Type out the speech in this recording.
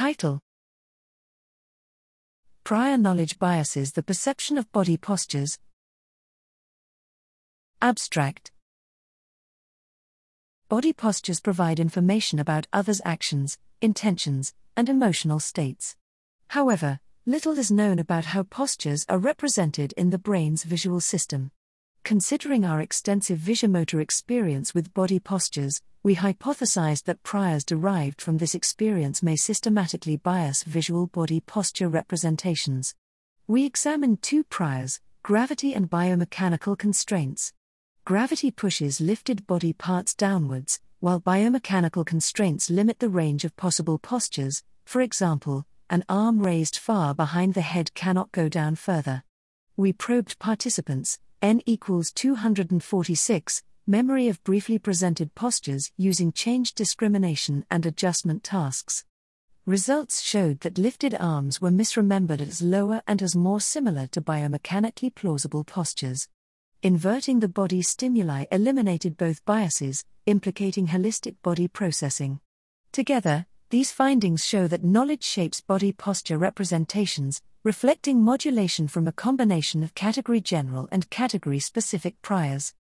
Title Prior knowledge biases the perception of body postures. Abstract Body postures provide information about others' actions, intentions, and emotional states. However, little is known about how postures are represented in the brain's visual system. Considering our extensive visuomotor experience with body postures, we hypothesized that priors derived from this experience may systematically bias visual body posture representations. We examined two priors gravity and biomechanical constraints. Gravity pushes lifted body parts downwards, while biomechanical constraints limit the range of possible postures, for example, an arm raised far behind the head cannot go down further. We probed participants, n equals 246, memory of briefly presented postures using change discrimination and adjustment tasks. Results showed that lifted arms were misremembered as lower and as more similar to biomechanically plausible postures. Inverting the body stimuli eliminated both biases, implicating holistic body processing. Together, these findings show that knowledge shapes body posture representations, reflecting modulation from a combination of category general and category specific priors.